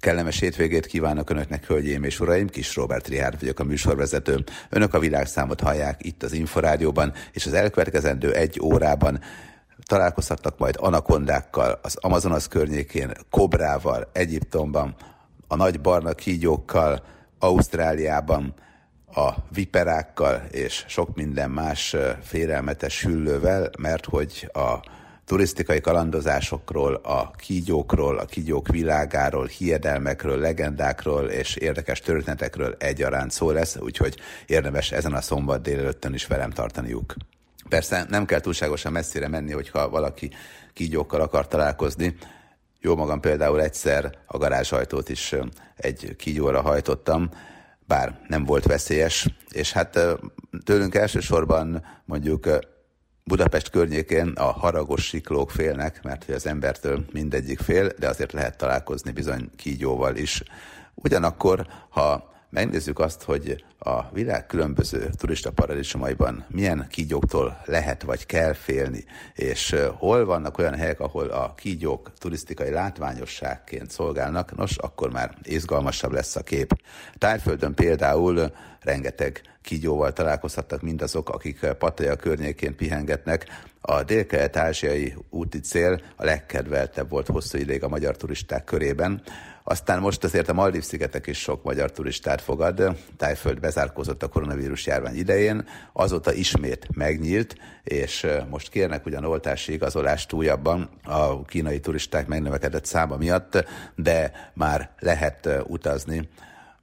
Kellemes hétvégét kívánok Önöknek, hölgyeim és uraim, Kis Robert Rihárd vagyok a műsorvezető. Önök a világszámot hallják itt az Inforádióban, és az elkövetkezendő egy órában találkozhatnak majd anakondákkal az Amazonas környékén, kobrával, Egyiptomban, a nagy barna kígyókkal, Ausztráliában, a viperákkal és sok minden más félelmetes hüllővel, mert hogy a turisztikai kalandozásokról, a kígyókról, a kígyók világáról, hiedelmekről, legendákról és érdekes történetekről egyaránt szó lesz, úgyhogy érdemes ezen a szombat délelőttön is velem tartaniuk. Persze nem kell túlságosan messzire menni, hogyha valaki kígyókkal akar találkozni. Jó magam például egyszer a garázsajtót is egy kígyóra hajtottam, bár nem volt veszélyes, és hát tőlünk elsősorban mondjuk Budapest környékén a haragos siklók félnek, mert hogy az embertől mindegyik fél, de azért lehet találkozni bizony kígyóval is. Ugyanakkor, ha megnézzük azt, hogy a világ különböző turista paradicsomaiban milyen kígyóktól lehet vagy kell félni, és hol vannak olyan helyek, ahol a kígyók turisztikai látványosságként szolgálnak, nos, akkor már izgalmasabb lesz a kép. Tájföldön például rengeteg kígyóval találkozhattak mindazok, akik Pattaya környékén pihengetnek. A dél-kelet-ázsiai úti cél a legkedveltebb volt hosszú ideig a magyar turisták körében. Aztán most azért a Maldív-szigetek is sok magyar turistát fogad. Tájföld bezárkózott a koronavírus járvány idején, azóta ismét megnyílt, és most kérnek ugyan oltási igazolást újabban a kínai turisták megnövekedett száma miatt, de már lehet utazni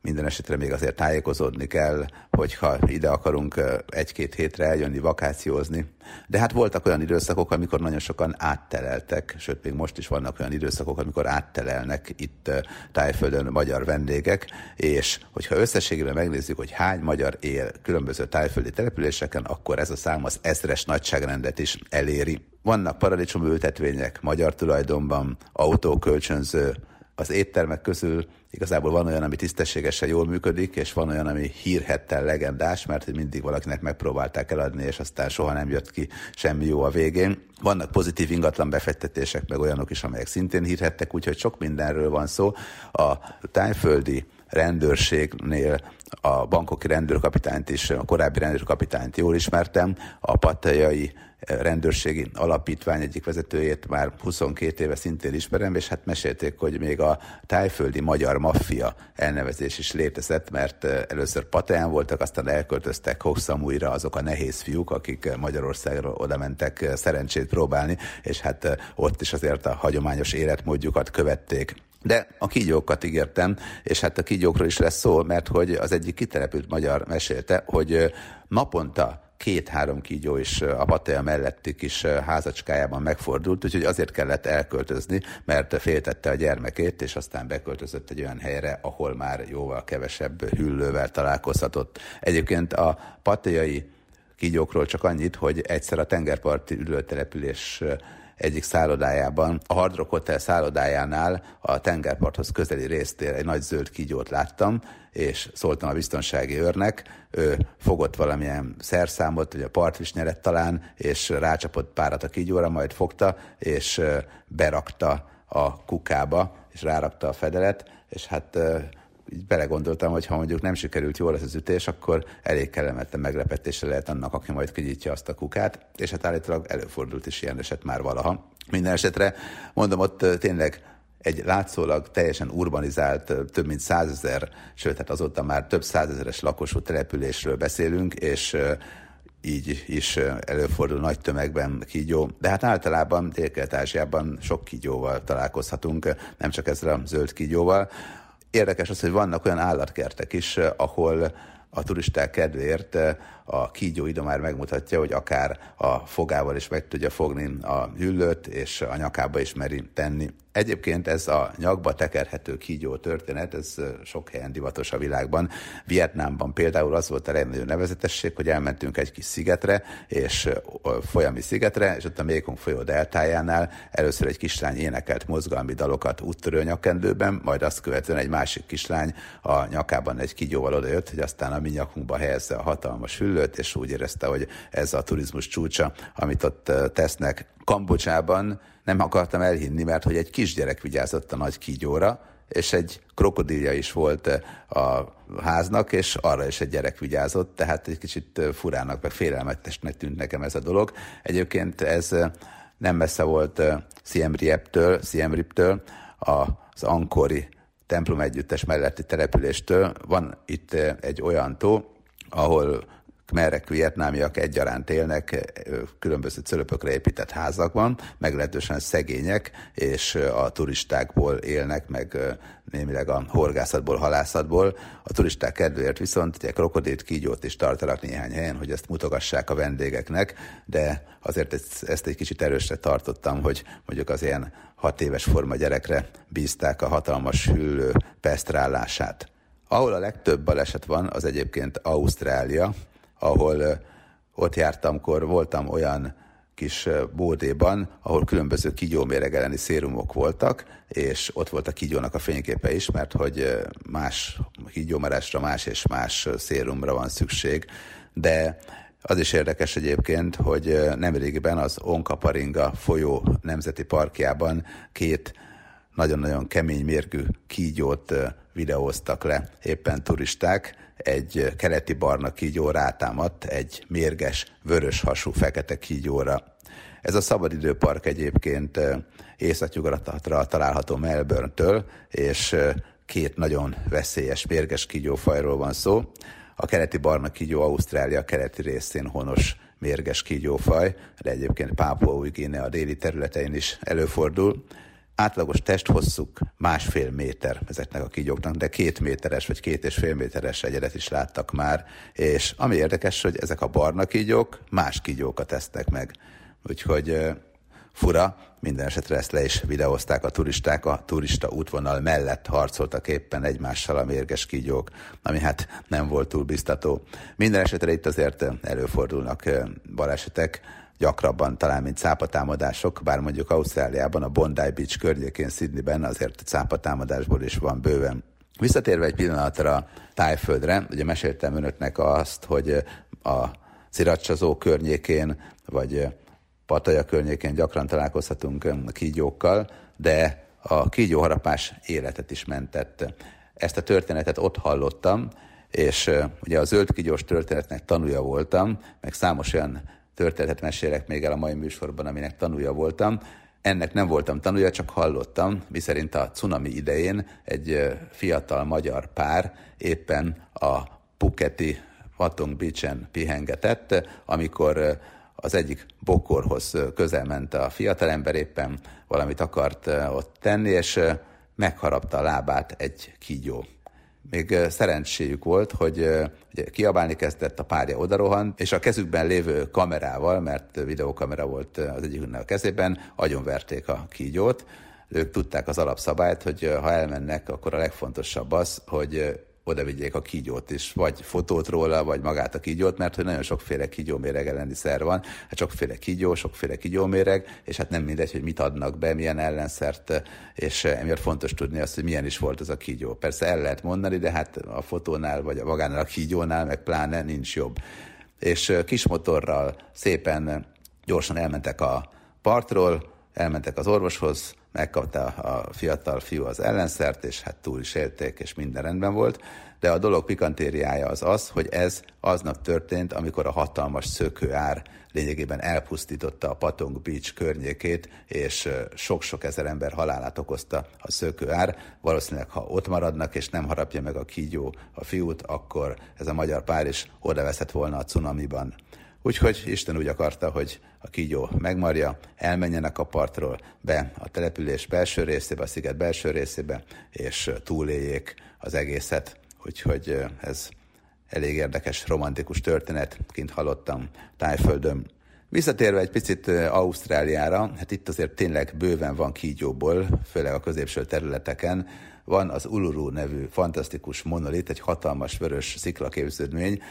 minden esetre még azért tájékozódni kell, hogyha ide akarunk egy-két hétre eljönni, vakációzni. De hát voltak olyan időszakok, amikor nagyon sokan átteleltek, sőt, még most is vannak olyan időszakok, amikor áttelelnek itt tájföldön magyar vendégek, és hogyha összességében megnézzük, hogy hány magyar él különböző tájföldi településeken, akkor ez a szám az ezres nagyságrendet is eléri. Vannak paradicsomültetvények magyar tulajdonban, autókölcsönző, az éttermek közül igazából van olyan, ami tisztességesen jól működik, és van olyan, ami hírhettel legendás, mert mindig valakinek megpróbálták eladni, és aztán soha nem jött ki semmi jó a végén. Vannak pozitív ingatlan befektetések, meg olyanok is, amelyek szintén hírhettek, úgyhogy sok mindenről van szó. A tájföldi rendőrségnél a bankoki rendőrkapitányt is, a korábbi rendőrkapitányt jól ismertem, a patajai rendőrségi alapítvány egyik vezetőjét már 22 éve szintén ismerem, és hát mesélték, hogy még a tájföldi magyar maffia elnevezés is létezett, mert először Pataján voltak, aztán elköltöztek Hosszamújra azok a nehéz fiúk, akik Magyarországról oda mentek szerencsét próbálni, és hát ott is azért a hagyományos életmódjukat követték. De a kígyókat ígértem, és hát a kígyókról is lesz szó, mert hogy az egyik kitelepült magyar mesélte, hogy naponta két-három kígyó is a patea melletti kis házacskájában megfordult, úgyhogy azért kellett elköltözni, mert féltette a gyermekét, és aztán beköltözött egy olyan helyre, ahol már jóval kevesebb hüllővel találkozhatott. Egyébként a pateai kígyókról csak annyit, hogy egyszer a tengerparti ülőtelepülés egyik szállodájában, a Hard Rock Hotel szállodájánál a tengerparthoz közeli résztér egy nagy zöld kígyót láttam, és szóltam a biztonsági őrnek, ő fogott valamilyen szerszámot, vagy a partvisnyeret talán, és rácsapott párat a kígyóra, majd fogta, és berakta a kukába, és rárakta a fedelet, és hát így belegondoltam, hogy ha mondjuk nem sikerült jól ez az ütés, akkor elég kellemetlen meglepetése lehet annak, aki majd kinyitja azt a kukát, és hát állítólag előfordult is ilyen eset már valaha. Minden esetre mondom, ott tényleg egy látszólag teljesen urbanizált, több mint százezer, sőt, hát azóta már több százezeres lakosú településről beszélünk, és így is előfordul nagy tömegben kígyó, de hát általában Dél-Kelet-Ázsiában sok kígyóval találkozhatunk, nem csak ezzel a zöld kígyóval. Érdekes az, hogy vannak olyan állatkertek is, ahol a turisták kedvéért a kígyó már megmutatja, hogy akár a fogával is meg tudja fogni a hüllőt, és a nyakába is meri tenni. Egyébként ez a nyakba tekerhető kígyó történet, ez sok helyen divatos a világban. Vietnámban például az volt a legnagyobb nevezetesség, hogy elmentünk egy kis szigetre, és folyami szigetre, és ott a Mékong folyó deltájánál először egy kislány énekelt mozgalmi dalokat úttörő nyakendőben, majd azt követően egy másik kislány a nyakában egy kígyóval odajött, hogy aztán a mi nyakunkba helyezze a hatalmas hüllőt, és úgy érezte, hogy ez a turizmus csúcsa, amit ott tesznek. Kambocsában nem akartam elhinni, mert hogy egy kisgyerek vigyázott a nagy kígyóra, és egy krokodilja is volt a háznak, és arra is egy gyerek vigyázott, tehát egy kicsit furának, meg félelmetesnek tűnt nekem ez a dolog. Egyébként ez nem messze volt Siem Reap-től, Siem Reap-től, az Ankori templom együttes melletti településtől. Van itt egy olyan tó, ahol kmerek, vietnámiak egyaránt élnek különböző cölöpökre épített házakban, meglehetősen szegények, és a turistákból élnek, meg némileg a horgászatból, halászatból. A turisták kedvéért viszont ugye krokodilt, kígyót is tartanak néhány helyen, hogy ezt mutogassák a vendégeknek, de azért ezt, ezt egy kicsit erősre tartottam, hogy mondjuk az ilyen hat éves forma gyerekre bízták a hatalmas hüllő pesztrálását. Ahol a legtöbb baleset van, az egyébként Ausztrália, ahol ott jártam, akkor voltam olyan kis bódéban, ahol különböző kígyóméreg elleni szérumok voltak, és ott volt a kígyónak a fényképe is, mert hogy más kígyómerásra más és más szérumra van szükség, de az is érdekes egyébként, hogy nemrégiben az Onkaparinga folyó nemzeti parkjában két nagyon-nagyon kemény mérgű kígyót videóztak le éppen turisták, egy keleti barna kígyó rátámadt egy mérges, vörös hasú fekete kígyóra. Ez a szabadidőpark egyébként északnyugatra található Melbourne-től, és két nagyon veszélyes, mérges kígyófajról van szó. A keleti barna kígyó Ausztrália keleti részén honos mérges kígyófaj, de egyébként Pápua új a déli területein is előfordul átlagos testhosszuk másfél méter ezeknek a kígyóknak, de két méteres vagy két és fél méteres egyedet is láttak már, és ami érdekes, hogy ezek a barna kígyók más kígyókat tesznek meg. Úgyhogy fura, minden esetre ezt le is videózták a turisták, a turista útvonal mellett harcoltak éppen egymással a mérges kígyók, ami hát nem volt túl biztató. Minden esetre itt azért előfordulnak balesetek, gyakrabban talán, mint cápatámadások, bár mondjuk Ausztráliában, a Bondi Beach környékén, Sydneyben azért cápatámadásból is van bőven. Visszatérve egy pillanatra Tájföldre, ugye meséltem önöknek azt, hogy a Sziracsazó környékén, vagy Pataja környékén gyakran találkozhatunk kígyókkal, de a kígyóharapás életet is mentett. Ezt a történetet ott hallottam, és ugye a zöld kígyós történetnek tanúja voltam, meg számos olyan történetet mesélek még el a mai műsorban, aminek tanúja voltam. Ennek nem voltam tanúja, csak hallottam, miszerint a cunami idején egy fiatal magyar pár éppen a Puketi Patong Beach-en pihengetett, amikor az egyik bokorhoz közelment a fiatalember, éppen valamit akart ott tenni, és megharapta a lábát egy kígyó még szerencséjük volt, hogy kiabálni kezdett, a párja odarohant, és a kezükben lévő kamerával, mert videókamera volt az egyikünknek a kezében, agyonverték a kígyót. Ők tudták az alapszabályt, hogy ha elmennek, akkor a legfontosabb az, hogy oda vigyék a kígyót is, vagy fotót róla, vagy magát a kígyót, mert hogy nagyon sokféle kígyóméreg elleni szer van, hát sokféle kígyó, sokféle kígyóméreg, és hát nem mindegy, hogy mit adnak be, milyen ellenszert, és emiatt fontos tudni azt, hogy milyen is volt az a kígyó. Persze el lehet mondani, de hát a fotónál, vagy a magánál a kígyónál, meg pláne nincs jobb. És kis motorral szépen gyorsan elmentek a partról, elmentek az orvoshoz, megkapta a fiatal fiú az ellenszert, és hát túl is élték, és minden rendben volt. De a dolog pikantériája az az, hogy ez aznap történt, amikor a hatalmas szökőár lényegében elpusztította a Patong Beach környékét, és sok-sok ezer ember halálát okozta a szökőár. Valószínűleg, ha ott maradnak, és nem harapja meg a kígyó a fiút, akkor ez a magyar pár is odaveszett volna a cunamiban. Úgyhogy Isten úgy akarta, hogy a kígyó megmarja, elmenjenek a partról be a település belső részébe, a sziget belső részébe, és túléljék az egészet. Úgyhogy ez elég érdekes, romantikus történet, kint hallottam Tájföldön. Visszatérve egy picit Ausztráliára, hát itt azért tényleg bőven van kígyóból, főleg a középső területeken. Van az Uluru nevű fantasztikus monolit, egy hatalmas vörös sziklaképződmény.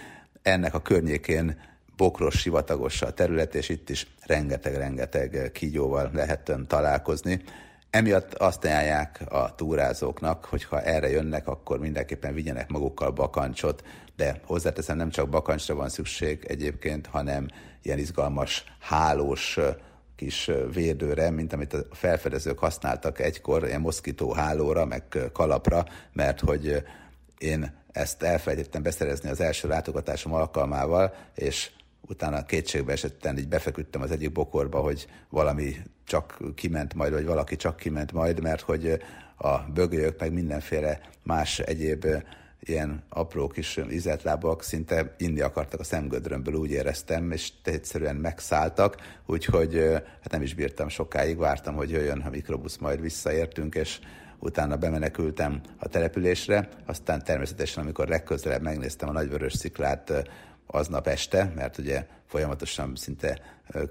Ennek a környékén bokros, sivatagos a terület, és itt is rengeteg-rengeteg kígyóval lehet találkozni. Emiatt azt ajánlják a túrázóknak, hogy ha erre jönnek, akkor mindenképpen vigyenek magukkal bakancsot, de hozzáteszem, nem csak bakancsra van szükség egyébként, hanem ilyen izgalmas, hálós kis védőre, mint amit a felfedezők használtak egykor, ilyen moszkító hálóra, meg kalapra, mert hogy én ezt elfelejtettem beszerezni az első látogatásom alkalmával, és utána kétségbe esetten így befeküdtem az egyik bokorba, hogy valami csak kiment majd, vagy valaki csak kiment majd, mert hogy a bögölyök, meg mindenféle más egyéb ilyen apró kis izetlábak szinte inni akartak a szemgödrömből, úgy éreztem, és egyszerűen megszálltak, úgyhogy hát nem is bírtam sokáig, vártam, hogy jöjjön a mikrobusz, majd visszaértünk, és utána bemenekültem a településre, aztán természetesen, amikor legközelebb megnéztem a nagyvörös sziklát aznap este, mert ugye folyamatosan szinte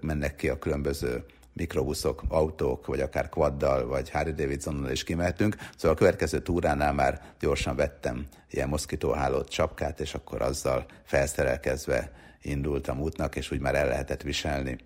mennek ki a különböző mikrobuszok, autók, vagy akár quaddal, vagy Harry Davidsonnal is kimehetünk. Szóval a következő túránál már gyorsan vettem ilyen moszkitóhálót, csapkát, és akkor azzal felszerelkezve indultam útnak, és úgy már el lehetett viselni.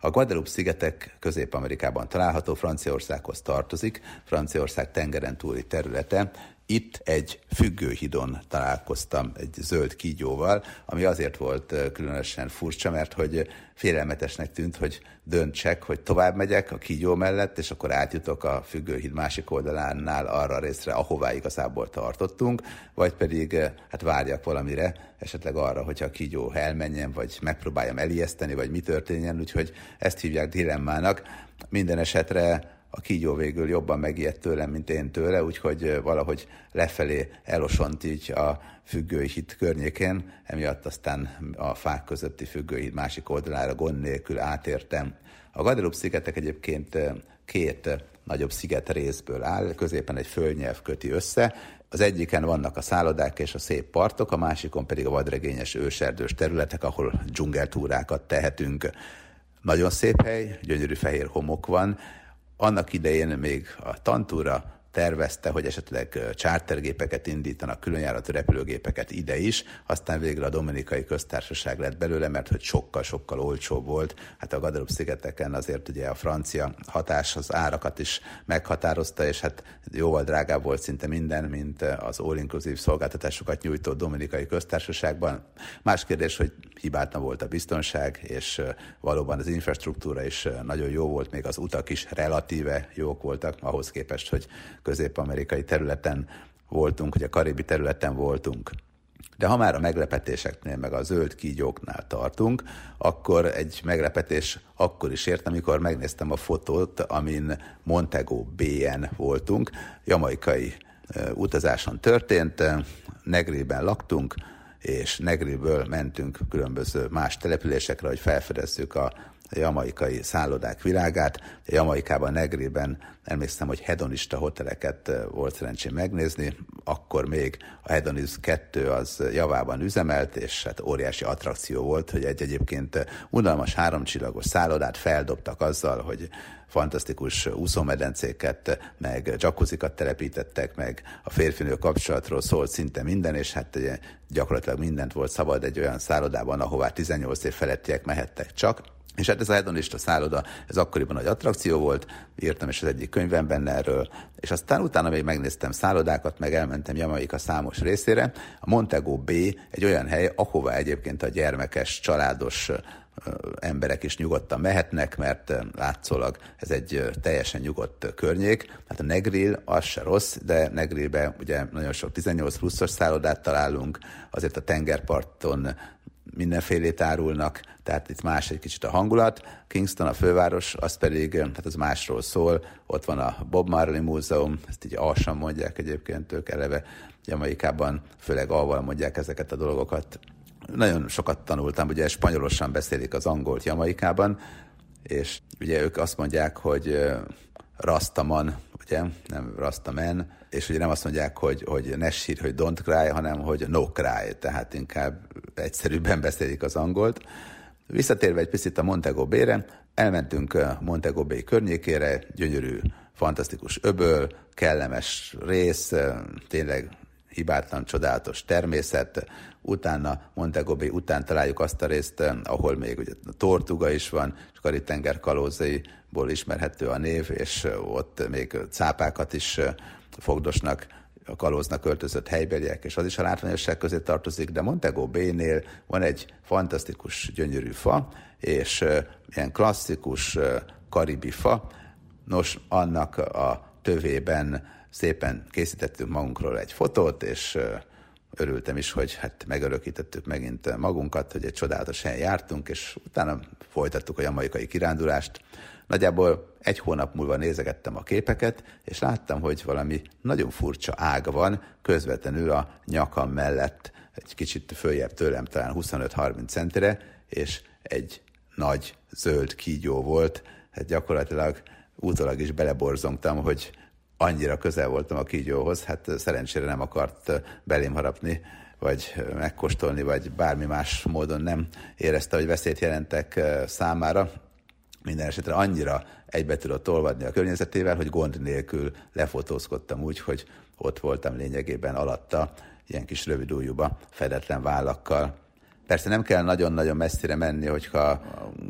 A Guadeloupe szigetek Közép-Amerikában található, Franciaországhoz tartozik, Franciaország tengeren túli területe, itt egy függőhidon találkoztam egy zöld kígyóval, ami azért volt különösen furcsa, mert hogy félelmetesnek tűnt, hogy döntsek, hogy tovább megyek a kígyó mellett, és akkor átjutok a függőhíd másik oldalánál arra a részre, ahová igazából tartottunk, vagy pedig hát várjak valamire, esetleg arra, hogyha a kígyó elmenjen, vagy megpróbáljam elijeszteni, vagy mi történjen, úgyhogy ezt hívják dilemmának. Minden esetre a kígyó végül jobban megijedt tőlem, mint én tőle, úgyhogy valahogy lefelé elosont így a függőhíd környékén, emiatt aztán a fák közötti függőhíd másik oldalára gond nélkül átértem. A Guadeloupe szigetek egyébként két nagyobb sziget részből áll, középen egy földnyelv köti össze, az egyiken vannak a szállodák és a szép partok, a másikon pedig a vadregényes őserdős területek, ahol dzsungeltúrákat tehetünk. Nagyon szép hely, gyönyörű fehér homok van, annak idején még a tantúra tervezte, hogy esetleg chartergépeket indítanak, különjáratú repülőgépeket ide is, aztán végre a Dominikai Köztársaság lett belőle, mert hogy sokkal-sokkal olcsóbb volt. Hát a Guadeloupe szigeteken azért ugye a francia hatás az árakat is meghatározta, és hát jóval drágább volt szinte minden, mint az all-inclusive szolgáltatásokat nyújtó Dominikai Köztársaságban. Más kérdés, hogy hibátlan volt a biztonság, és valóban az infrastruktúra is nagyon jó volt, még az utak is relatíve jók voltak ahhoz képest, hogy közép-amerikai területen voltunk, hogy a karibi területen voltunk. De ha már a meglepetéseknél, meg a zöld kígyóknál tartunk, akkor egy meglepetés akkor is ért, amikor megnéztem a fotót, amin Montego Bay-en voltunk. Jamaikai utazáson történt, Negrében laktunk, és Negriből mentünk különböző más településekre, hogy felfedezzük a jamaikai szállodák világát. Jamaikában, Negriben emlékszem, hogy hedonista hoteleket volt szerencsém megnézni, akkor még a Hedoniz 2 az javában üzemelt, és hát óriási attrakció volt, hogy egy egyébként unalmas háromcsillagos szállodát feldobtak azzal, hogy fantasztikus úszómedencéket, meg jacuzzikat telepítettek, meg a férfinő kapcsolatról szólt szinte minden, és hát gyakorlatilag mindent volt szabad egy olyan szállodában, ahová 18 év felettiek mehettek csak, és hát ez a hedonista szálloda, ez akkoriban nagy attrakció volt, írtam is az egyik könyvemben erről, és aztán utána még megnéztem szállodákat, meg elmentem Jamaika számos részére. A Montego Bay egy olyan hely, ahová egyébként a gyermekes, családos emberek is nyugodtan mehetnek, mert látszólag ez egy teljesen nyugodt környék. Hát a Negril az se rossz, de Negrilbe ugye nagyon sok 18 pluszos szállodát találunk, azért a tengerparton mindenfélét árulnak, tehát itt más egy kicsit a hangulat. Kingston, a főváros, az pedig, tehát az másról szól, ott van a Bob Marley Múzeum, ezt így alsan mondják egyébként ők eleve, Jamaikában főleg alval mondják ezeket a dolgokat. Nagyon sokat tanultam, ugye spanyolosan beszélik az angolt Jamaikában, és ugye ők azt mondják, hogy Rastaman, ugye, nem Rastaman, és ugye nem azt mondják, hogy, hogy ne sír, hogy don't cry, hanem hogy no cry, tehát inkább egyszerűbben beszélik az angolt. Visszatérve egy picit a Montego Bay-re, elmentünk Montego Bay környékére, gyönyörű, fantasztikus öböl, kellemes rész, tényleg hibátlan, csodálatos természet. Utána, Montego Bay után találjuk azt a részt, ahol még ugye a Tortuga is van, és Kari-tenger kalózaiból ismerhető a név, és ott még cápákat is fogdosnak a kalóznak öltözött helybeliek, és az is a látványosság közé tartozik, de Montego Bay-nél van egy fantasztikus, gyönyörű fa, és ilyen klasszikus karibi fa. Nos, annak a tövében szépen készítettünk magunkról egy fotót, és örültem is, hogy hát megörökítettük megint magunkat, hogy egy csodálatos helyen jártunk, és utána folytattuk a jamaikai kirándulást. Nagyjából egy hónap múlva nézegettem a képeket, és láttam, hogy valami nagyon furcsa ága van közvetlenül a nyakam mellett, egy kicsit följebb tőlem, talán 25-30 centire, és egy nagy zöld kígyó volt. Hát gyakorlatilag útólag is beleborzongtam, hogy annyira közel voltam a kígyóhoz, hát szerencsére nem akart belém harapni, vagy megkóstolni, vagy bármi más módon nem érezte, hogy veszélyt jelentek számára. Minden esetre annyira egybe tudott olvadni a környezetével, hogy gond nélkül lefotózkodtam úgy, hogy ott voltam lényegében alatta, ilyen kis rövid ujjúba, fedetlen vállakkal. Persze nem kell nagyon-nagyon messzire menni, hogyha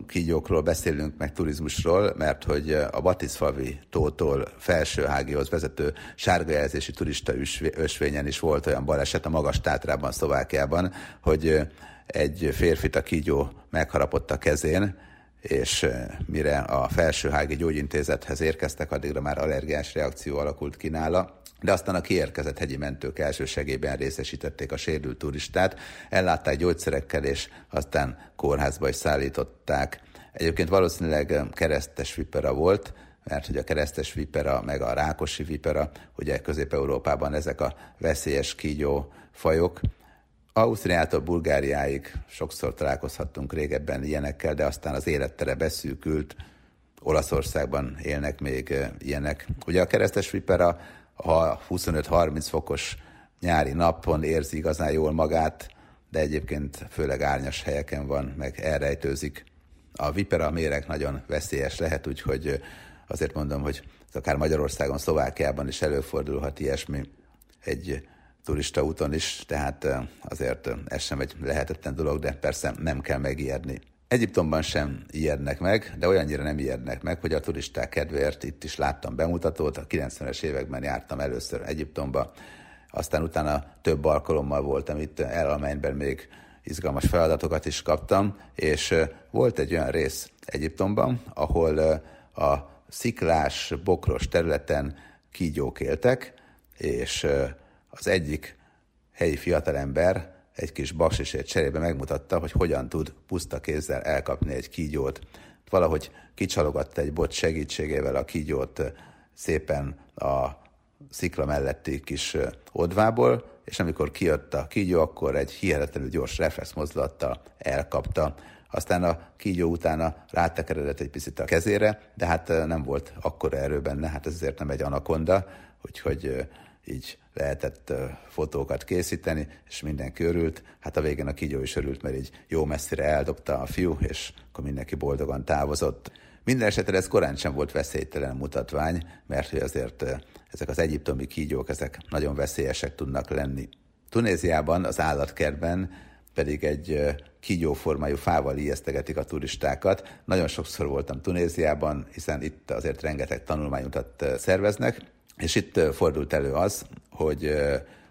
kígyókról beszélünk, meg turizmusról, mert hogy a Batiszfavi tótól Felsőhágihoz vezető sárgajelzési turista ösvényen is volt olyan baleset a Magas Tátrában, Szlovákiában, hogy egy férfit a kígyó megharapott a kezén, és mire a Felsőhági Gyógyintézethez érkeztek, addigra már allergiás reakció alakult ki nála, de aztán a kiérkezett hegyi mentők elsősegében részesítették a sérült turistát, ellátták gyógyszerekkel, és aztán kórházba is szállították. Egyébként valószínűleg keresztes vipera volt, mert hogy a keresztes vipera, meg a rákosi vipera, ugye Közép-Európában ezek a veszélyes kígyó fajok. Ausztriától Bulgáriáig sokszor találkozhattunk régebben ilyenekkel, de aztán az élettere beszűkült, Olaszországban élnek még ilyenek. Ugye a keresztes vipera ha 25-30 fokos nyári napon érzi igazán jól magát, de egyébként főleg árnyas helyeken van, meg elrejtőzik. A vipera méreg nagyon veszélyes lehet, úgyhogy azért mondom, hogy akár Magyarországon, Szlovákiában is előfordulhat ilyesmi egy turista úton is, tehát azért ez sem egy lehetetlen dolog, de persze nem kell megijedni. Egyiptomban sem ijednek meg, de olyannyira nem ijednek meg, hogy a turisták kedvéért itt is láttam bemutatót, a 90-es években jártam először Egyiptomba, aztán utána több alkalommal voltam itt Elalmányban még izgalmas feladatokat is kaptam, és volt egy olyan rész Egyiptomban, ahol a sziklás, bokros területen kígyók éltek, és az egyik helyi fiatalember egy kis baksisét cserébe megmutatta, hogy hogyan tud puszta kézzel elkapni egy kígyót. Valahogy kicsalogatta egy bot segítségével a kígyót szépen a szikla melletti kis odvából, és amikor kijött a kígyó, akkor egy hihetetlenül gyors reflex mozdulattal elkapta. Aztán a kígyó utána rátekeredett egy picit a kezére, de hát nem volt akkora erő benne, hát ez azért nem egy anakonda, úgyhogy így lehetett fotókat készíteni, és mindenki örült. Hát a végén a kígyó is örült, mert így jó messzire eldobta a fiú, és akkor mindenki boldogan távozott. Minden esetre ez korán sem volt veszélytelen mutatvány, mert hogy azért ezek az egyiptomi kígyók, ezek nagyon veszélyesek tudnak lenni. Tunéziában, az állatkertben pedig egy kígyóformájú fával ijesztegetik a turistákat. Nagyon sokszor voltam Tunéziában, hiszen itt azért rengeteg tanulmányutat szerveznek, és itt fordult elő az, hogy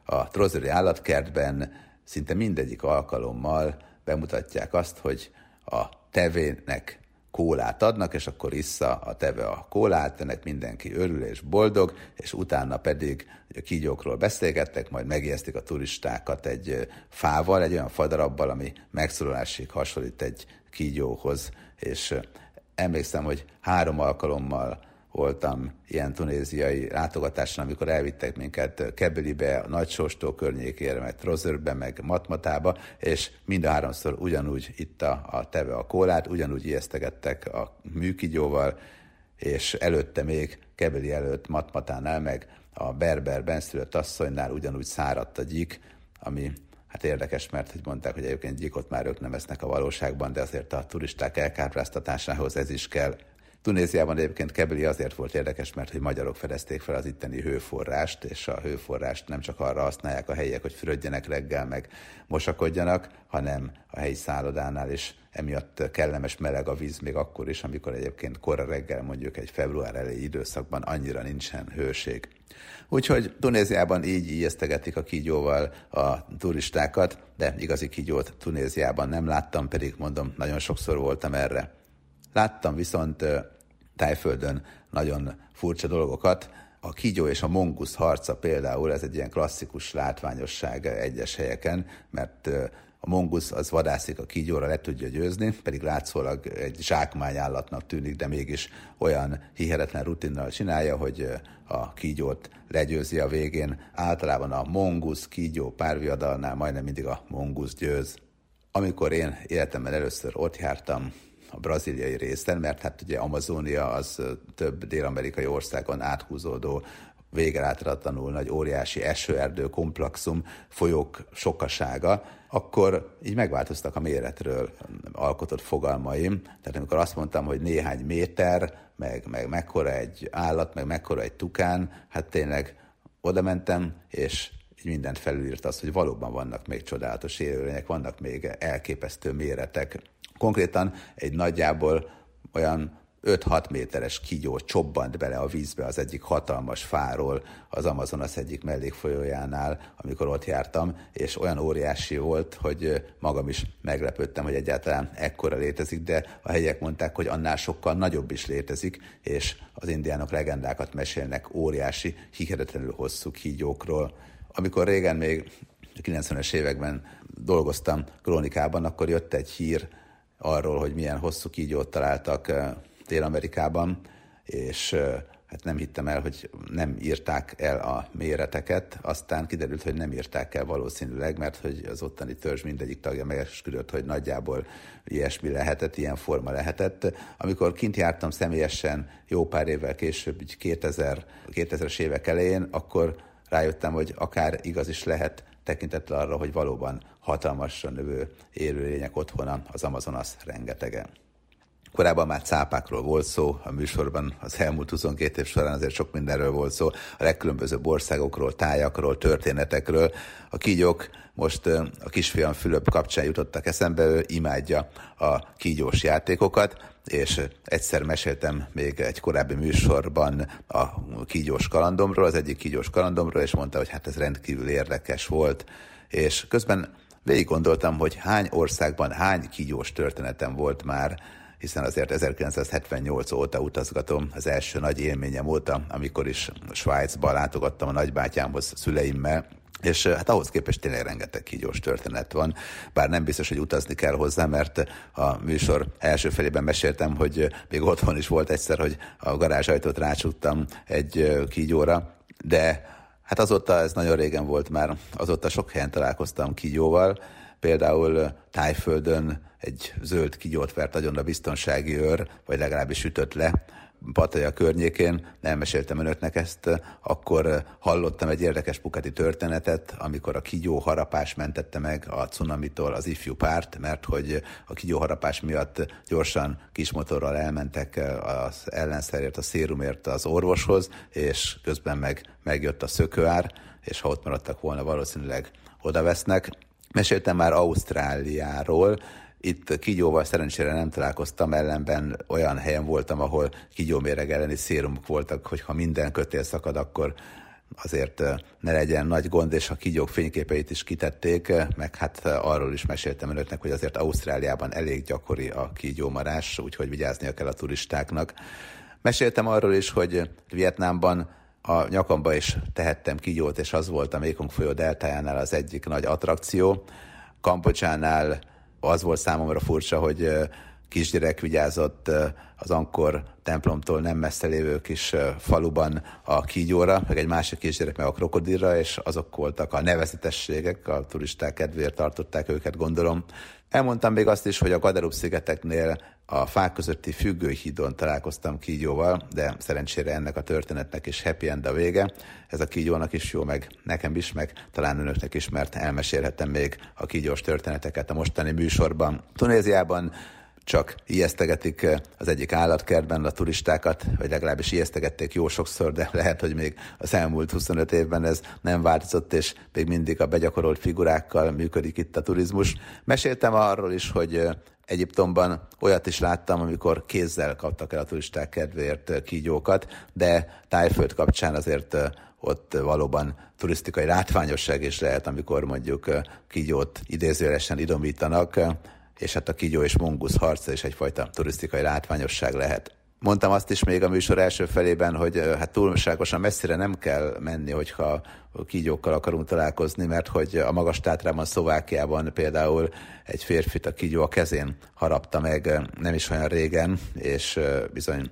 a Trozeri állatkertben szinte mindegyik alkalommal bemutatják azt, hogy a tevének kólát adnak, és akkor issza a teve a kólát, ennek mindenki örül és boldog, és utána pedig a kígyókról beszélgettek, majd megijesztik a turistákat egy fával, egy olyan fadarabbal, ami megszólalásig hasonlít egy kígyóhoz, és emlékszem, hogy három alkalommal voltam ilyen tunéziai látogatáson, amikor elvittek minket Kebelibe, a Nagysóstó környékére, meg Trozörbe, meg Matmatába, és mind a háromszor ugyanúgy itta a teve a kólát, ugyanúgy ijesztegettek a műkigyóval, és előtte még, Kebeli előtt Matmatánál, meg a Berber benszülött asszonynál ugyanúgy száradt a gyík, ami Hát érdekes, mert hogy mondták, hogy egyébként gyíkot már ők nem esznek a valóságban, de azért a turisták elkápráztatásához ez is kell. Tunéziában egyébként Kebeli azért volt érdekes, mert hogy magyarok fedezték fel az itteni hőforrást, és a hőforrást nem csak arra használják a helyiek, hogy fürödjenek reggel, meg mosakodjanak, hanem a helyi szállodánál is emiatt kellemes meleg a víz még akkor is, amikor egyébként korra reggel mondjuk egy február elejé időszakban annyira nincsen hőség. Úgyhogy Tunéziában így ijesztegetik a kígyóval a turistákat, de igazi kígyót Tunéziában nem láttam, pedig mondom, nagyon sokszor voltam erre. Láttam viszont tájföldön nagyon furcsa dolgokat. A kígyó és a mongusz harca például, ez egy ilyen klasszikus látványosság egyes helyeken, mert a mongusz az vadászik a kígyóra, le tudja győzni, pedig látszólag egy zsákmányállatnak tűnik, de mégis olyan hihetetlen rutinnal csinálja, hogy a kígyót legyőzi a végén. Általában a mongusz kígyó párviadalnál majdnem mindig a mongusz győz. Amikor én életemben először ott jártam, a braziliai részen, mert hát ugye Amazónia az több dél-amerikai országon áthúzódó végelátratlanul nagy óriási esőerdő komplexum, folyók sokasága, akkor így megváltoztak a méretről alkotott fogalmaim. Tehát amikor azt mondtam, hogy néhány méter, meg, meg mekkora egy állat, meg mekkora egy tukán, hát tényleg oda mentem, és így mindent felülírt az, hogy valóban vannak még csodálatos élőlények, vannak még elképesztő méretek. Konkrétan egy nagyjából olyan 5-6 méteres kígyó csobbant bele a vízbe az egyik hatalmas fáról az Amazonas egyik mellékfolyójánál, amikor ott jártam, és olyan óriási volt, hogy magam is meglepődtem, hogy egyáltalán ekkora létezik, de a hegyek mondták, hogy annál sokkal nagyobb is létezik, és az indiánok legendákat mesélnek óriási, hihetetlenül hosszú kígyókról. Amikor régen még 90-es években dolgoztam krónikában, akkor jött egy hír arról, hogy milyen hosszú kígyót találtak Dél-Amerikában, és hát nem hittem el, hogy nem írták el a méreteket, aztán kiderült, hogy nem írták el valószínűleg, mert hogy az ottani törzs mindegyik tagja megesküdött, hogy nagyjából ilyesmi lehetett, ilyen forma lehetett. Amikor kint jártam személyesen jó pár évvel később, 2000, 2000-es évek elején, akkor rájöttem, hogy akár igaz is lehet tekintettel arra, hogy valóban hatalmasan növő élőlények otthona az Amazonas rengetegen. Korábban már cápákról volt szó a műsorban, az elmúlt 22 év során azért sok mindenről volt szó, a legkülönbözőbb országokról, tájakról, történetekről. A kígyók most a kisfiam Fülöp kapcsán jutottak eszembe, ő imádja a kígyós játékokat, és egyszer meséltem még egy korábbi műsorban a kígyós kalandomról, az egyik kígyós kalandomról, és mondta, hogy hát ez rendkívül érdekes volt, és közben végig gondoltam, hogy hány országban hány kígyós történetem volt már, hiszen azért 1978 óta utazgatom, az első nagy élményem óta, amikor is Svájcba látogattam a nagybátyámhoz szüleimmel, és hát ahhoz képest tényleg rengeteg kígyós történet van, bár nem biztos, hogy utazni kell hozzá, mert a műsor első felében meséltem, hogy még otthon is volt egyszer, hogy a garázsajtót rácsuttam egy kígyóra, de hát azóta ez nagyon régen volt már, azóta sok helyen találkoztam kígyóval, például Tájföldön egy zöld kigyót vert nagyon a biztonsági őr, vagy legalábbis ütött le, Pataja környékén, nem meséltem önöknek ezt, akkor hallottam egy érdekes pukati történetet, amikor a kigyó harapás mentette meg a cunamitól az ifjú párt, mert hogy a kigyó harapás miatt gyorsan kismotorral elmentek az ellenszerért, a szérumért az orvoshoz, és közben meg megjött a szökőár, és ha ott maradtak volna, valószínűleg oda vesznek. Meséltem már Ausztráliáról, itt kígyóval szerencsére nem találkoztam, ellenben olyan helyen voltam, ahol kígyóméreg elleni szérumok voltak, hogy ha minden kötél szakad, akkor azért ne legyen nagy gond, és a kígyók fényképeit is kitették, meg hát arról is meséltem önöknek, hogy azért Ausztráliában elég gyakori a kígyómarás, úgyhogy vigyáznia kell a turistáknak. Meséltem arról is, hogy Vietnámban a nyakamba is tehettem kígyót, és az volt a Mékong folyó deltájánál az egyik nagy attrakció. Kambocsánál az volt számomra furcsa, hogy kisgyerek vigyázott az Ankor templomtól nem messze lévő kis faluban a kígyóra, meg egy másik kisgyerek meg a krokodilra, és azok voltak a nevezetességek, a turisták kedvéért tartották őket, gondolom. Elmondtam még azt is, hogy a Guadalupe-szigeteknél a fák közötti függőhídon találkoztam kígyóval, de szerencsére ennek a történetnek is happy end a vége. Ez a kígyónak is jó, meg nekem is, meg talán önöknek is, mert elmesélhettem még a kígyós történeteket a mostani műsorban. Tunéziában csak ijesztegetik eh, az egyik állatkertben a turistákat, vagy legalábbis ijesztegették jó sokszor, de lehet, hogy még az elmúlt 25 évben ez nem változott, és még mindig a begyakorolt figurákkal működik itt a turizmus. Meséltem arról is, hogy eh, Egyiptomban olyat is láttam, amikor kézzel kaptak el a turisták kedvéért eh, kígyókat, de tájföld kapcsán azért ott valóban turisztikai látványosság is lehet, amikor mondjuk kígyót idézőjelesen idomítanak, és hát a kígyó és mongusz harca is egyfajta turisztikai látványosság lehet. Mondtam azt is még a műsor első felében, hogy hát túlságosan messzire nem kell menni, hogyha kígyókkal akarunk találkozni, mert hogy a magas tátrában, Szlovákiában például egy férfit a kígyó a kezén harapta meg nem is olyan régen, és bizony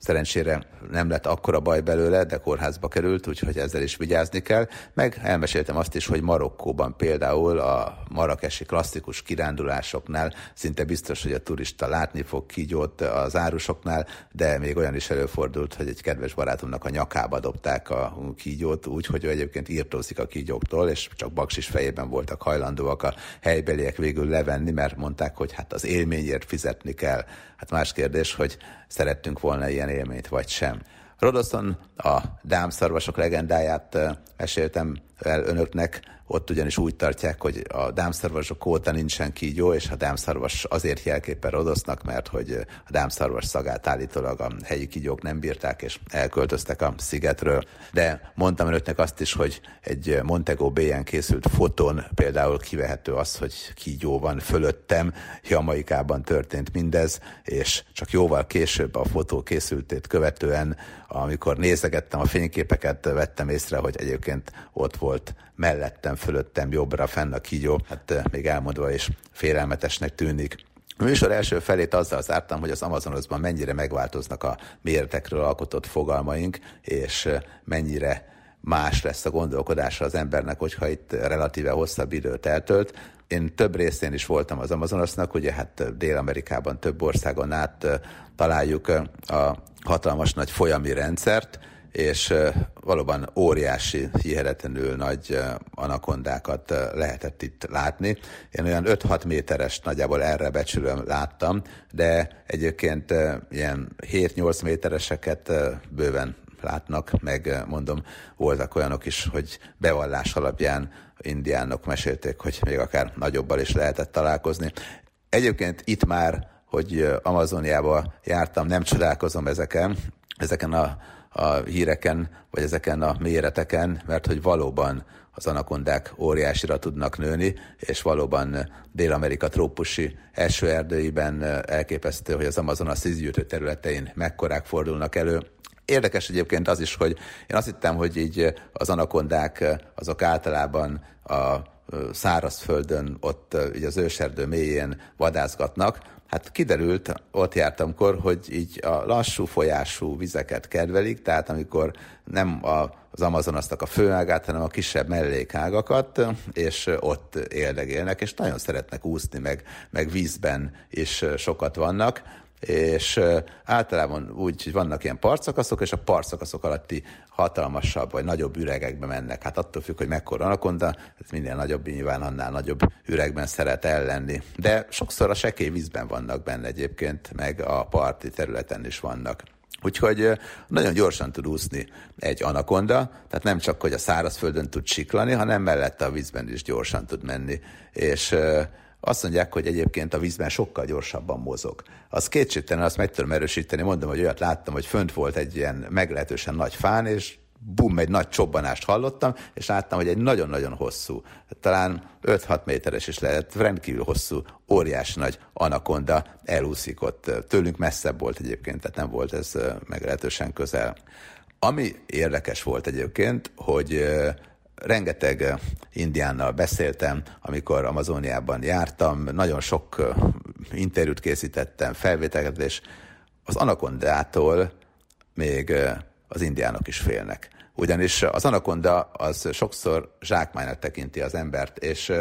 Szerencsére nem lett akkora baj belőle, de kórházba került, úgyhogy ezzel is vigyázni kell. Meg elmeséltem azt is, hogy Marokkóban például a marakesi klasszikus kirándulásoknál szinte biztos, hogy a turista látni fog kígyót az árusoknál, de még olyan is előfordult, hogy egy kedves barátomnak a nyakába dobták a kígyót, úgy, hogy ő egyébként írtózik a kígyóktól, és csak baksis fejében voltak hajlandóak a helybeliek végül levenni, mert mondták, hogy hát az élményért fizetni kell. Hát más kérdés, hogy szerettünk volna ilyen élményt, vagy sem. Rodoszon a dámszarvasok legendáját meséltem el önöknek, ott ugyanis úgy tartják, hogy a dámszarvasok óta nincsen kígyó, és a dámszarvas azért jelképpen Rodosznak, mert hogy a dámszarvas szagát állítólag a helyi kígyók nem bírták, és elköltöztek a szigetről. De mondtam önöknek azt is, hogy egy Montego Bay-en készült fotón például kivehető az, hogy kígyó van fölöttem, Jamaikában történt mindez, és csak jóval később a fotó készültét követően, amikor nézegettem a fényképeket, vettem észre, hogy egyébként ott volt mellettem, fölöttem, jobbra, fenn a kígyó, hát eh, még elmondva is félelmetesnek tűnik. A műsor első felét azzal zártam, hogy az Amazonozban mennyire megváltoznak a méretekről alkotott fogalmaink, és eh, mennyire más lesz a gondolkodása az embernek, hogyha itt relatíve hosszabb időt eltölt. Én több részén is voltam az Amazonosnak, ugye hát Dél-Amerikában több országon át eh, találjuk a hatalmas nagy folyami rendszert, és valóban óriási, hihetetlenül nagy anakondákat lehetett itt látni. Én olyan 5-6 méteres, nagyjából erre becsülöm láttam, de egyébként ilyen 7-8 métereseket bőven látnak, meg mondom, voltak olyanok is, hogy bevallás alapján indiánok mesélték, hogy még akár nagyobbal is lehetett találkozni. Egyébként itt már, hogy Amazoniába jártam, nem csodálkozom ezeken, ezeken a a híreken, vagy ezeken a méreteken, mert hogy valóban az anakondák óriásira tudnak nőni, és valóban Dél-Amerika trópusi esőerdőiben elképesztő, hogy az Amazon szízgyűjtő területein mekkorák fordulnak elő. Érdekes egyébként az is, hogy én azt hittem, hogy így az anakondák azok általában a szárazföldön, ott így az őserdő mélyén vadászgatnak, Hát kiderült, ott jártamkor, hogy így a lassú folyású vizeket kedvelik, tehát amikor nem a, az Amazonasztak a főágát, hanem a kisebb mellékágakat, és ott éldegélnek, és nagyon szeretnek úszni, meg, meg vízben is sokat vannak és általában úgy, hogy vannak ilyen partszakaszok, és a partszakaszok alatti hatalmasabb vagy nagyobb üregekbe mennek. Hát attól függ, hogy mekkora anakonda, ez minél nagyobb, nyilván annál nagyobb üregben szeret ellenni. De sokszor a sekély vízben vannak benne egyébként, meg a parti területen is vannak. Úgyhogy nagyon gyorsan tud úszni egy anakonda, tehát nem csak, hogy a szárazföldön tud siklani, hanem mellette a vízben is gyorsan tud menni. És azt mondják, hogy egyébként a vízben sokkal gyorsabban mozog. Az kétségtelen, azt meg tudom erősíteni, mondom, hogy olyat láttam, hogy fönt volt egy ilyen meglehetősen nagy fán, és bum, egy nagy csobbanást hallottam, és láttam, hogy egy nagyon-nagyon hosszú, talán 5-6 méteres is lehet, rendkívül hosszú, óriás nagy anakonda elúszik ott. Tőlünk messzebb volt egyébként, tehát nem volt ez meglehetősen közel. Ami érdekes volt egyébként, hogy rengeteg eh, indiánnal beszéltem, amikor Amazóniában jártam, nagyon sok eh, interjút készítettem, felvételeket, és az anakondától még eh, az indiánok is félnek. Ugyanis az anakonda az sokszor zsákmánynak tekinti az embert, és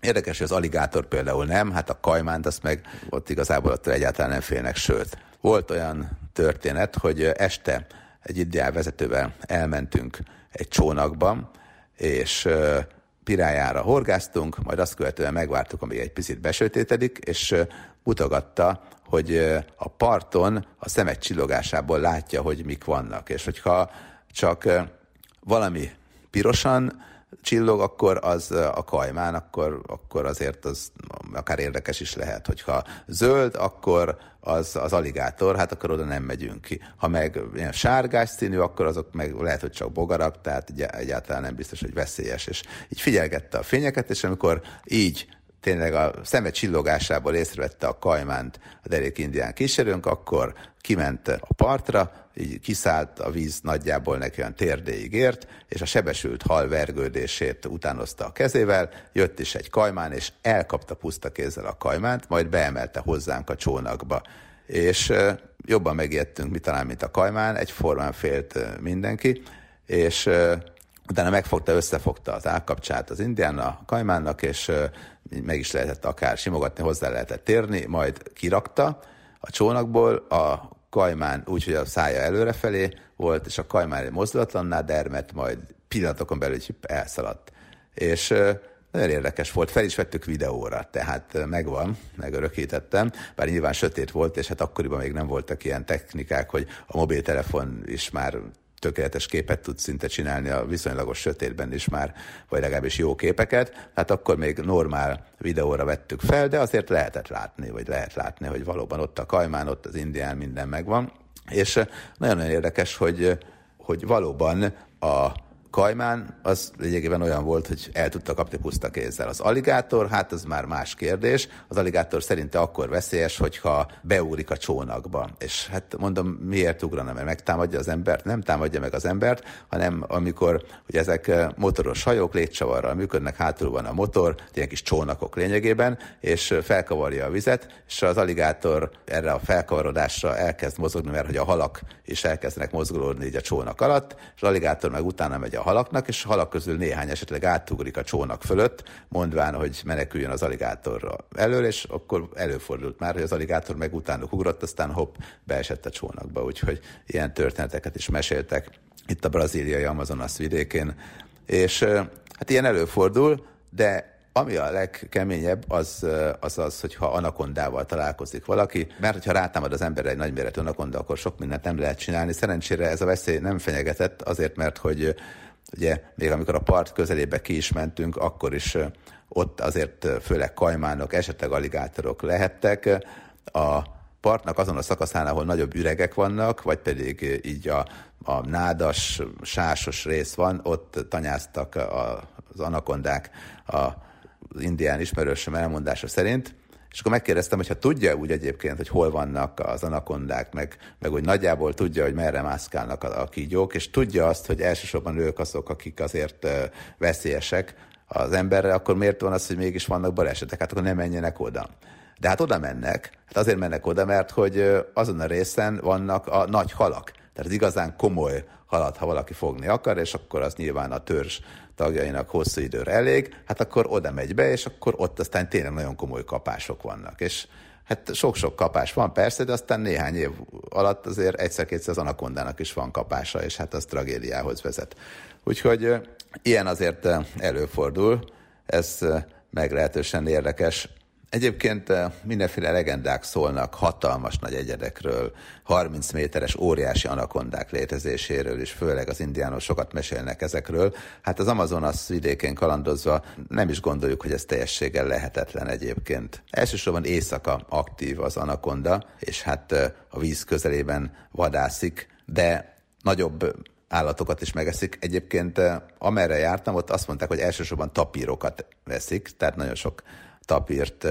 érdekes, hogy az aligátor például nem, hát a kajmánt azt meg ott igazából attól egyáltalán nem félnek, sőt. Volt olyan történet, hogy este egy indián vezetővel elmentünk egy csónakban, és pirájára horgáztunk, majd azt követően megvártuk, amíg egy picit besötétedik, és mutogatta, hogy a parton a szemet csillogásából látja, hogy mik vannak. És hogyha csak valami pirosan csillog, akkor az a kajmán, akkor, akkor azért az akár érdekes is lehet. Hogyha zöld, akkor az, az aligátor, hát akkor oda nem megyünk ki. Ha meg ilyen sárgás színű, akkor azok meg lehet, hogy csak bogarak, tehát egyáltalán nem biztos, hogy veszélyes. És így figyelgette a fényeket, és amikor így tényleg a szeme csillogásából észrevette a kajmánt a derék indián kísérőnk, akkor kiment a partra, így kiszállt a víz nagyjából neki olyan térdéig ért, és a sebesült hal vergődését utánozta a kezével, jött is egy kajmán, és elkapta puszta kézzel a kajmánt, majd beemelte hozzánk a csónakba. És jobban megijedtünk, mi talán, mint a kajmán, egyformán félt mindenki, és utána megfogta, összefogta az állkapcsát az indián a kajmánnak, és meg is lehetett akár simogatni, hozzá lehetett térni, majd kirakta a csónakból, a kajmán úgy, hogy a szája előrefelé volt, és a kajmán mozdulatlanná dermet, majd pillanatokon belül elszaladt. És nagyon érdekes volt, fel is vettük videóra, tehát megvan, megörökítettem, bár nyilván sötét volt, és hát akkoriban még nem voltak ilyen technikák, hogy a mobiltelefon is már tökéletes képet tud szinte csinálni a viszonylagos sötétben is már, vagy legalábbis jó képeket. Hát akkor még normál videóra vettük fel, de azért lehetett látni, vagy lehet látni, hogy valóban ott a kajmán, ott az indián, minden megvan. És nagyon-nagyon érdekes, hogy, hogy valóban a kajmán az lényegében olyan volt, hogy el tudta kapni puszta kézzel. Az aligátor, hát az már más kérdés. Az aligátor szerinte akkor veszélyes, hogyha beúrik a csónakba. És hát mondom, miért ugrana, mert megtámadja az embert? Nem támadja meg az embert, hanem amikor ugye ezek eh, motoros hajók létcsavarral működnek, hátul van a motor, ilyen kis csónakok lényegében, és felkavarja a vizet, és az aligátor erre a felkavarodásra elkezd mozogni, mert hogy a halak is elkezdenek mozgolódni így a csónak alatt, és az aligátor meg utána megy a halaknak, és a halak közül néhány esetleg átugrik a csónak fölött, mondván, hogy meneküljön az aligátorra elől, és akkor előfordult már, hogy az aligátor meg utánuk ugrott, aztán hopp, beesett a csónakba, úgyhogy ilyen történeteket is meséltek itt a brazíliai Amazonas vidékén, és hát ilyen előfordul, de ami a legkeményebb, az, az az, hogyha anakondával találkozik valaki, mert hogyha rátámad az ember egy nagyméretű anakonda, akkor sok mindent nem lehet csinálni. Szerencsére ez a veszély nem fenyegetett, azért, mert hogy Ugye még amikor a part közelébe ki is mentünk, akkor is ott azért főleg kajmánok, esetleg aligátorok lehettek. A partnak azon a szakaszán, ahol nagyobb üregek vannak, vagy pedig így a, a nádas, sásos rész van, ott tanyáztak az anakondák az indián ismerősöm elmondása szerint, és akkor megkérdeztem, hogy ha tudja úgy egyébként, hogy hol vannak az anakondák, meg, meg hogy nagyjából tudja, hogy merre mászkálnak a, a kígyók, és tudja azt, hogy elsősorban ők azok, akik azért veszélyesek az emberre, akkor miért van az, hogy mégis vannak balesetek? Hát akkor nem menjenek oda. De hát oda mennek, hát azért mennek oda, mert hogy azon a részen vannak a nagy halak. Tehát az igazán komoly halat, ha valaki fogni akar, és akkor az nyilván a törzs tagjainak hosszú időre elég, hát akkor oda megy be, és akkor ott aztán tényleg nagyon komoly kapások vannak. És hát sok-sok kapás van persze, de aztán néhány év alatt azért egyszer-kétszer az anakondának is van kapása, és hát az tragédiához vezet. Úgyhogy ilyen azért előfordul, ez meglehetősen érdekes. Egyébként eh, mindenféle legendák szólnak hatalmas nagy egyedekről, 30 méteres óriási anakondák létezéséről, és főleg az indiánok sokat mesélnek ezekről. Hát az Amazonas vidékén kalandozva nem is gondoljuk, hogy ez teljességgel lehetetlen egyébként. Elsősorban éjszaka aktív az anakonda, és hát eh, a víz közelében vadászik, de nagyobb állatokat is megeszik. Egyébként eh, amerre jártam, ott azt mondták, hogy elsősorban tapírokat veszik, tehát nagyon sok tapírt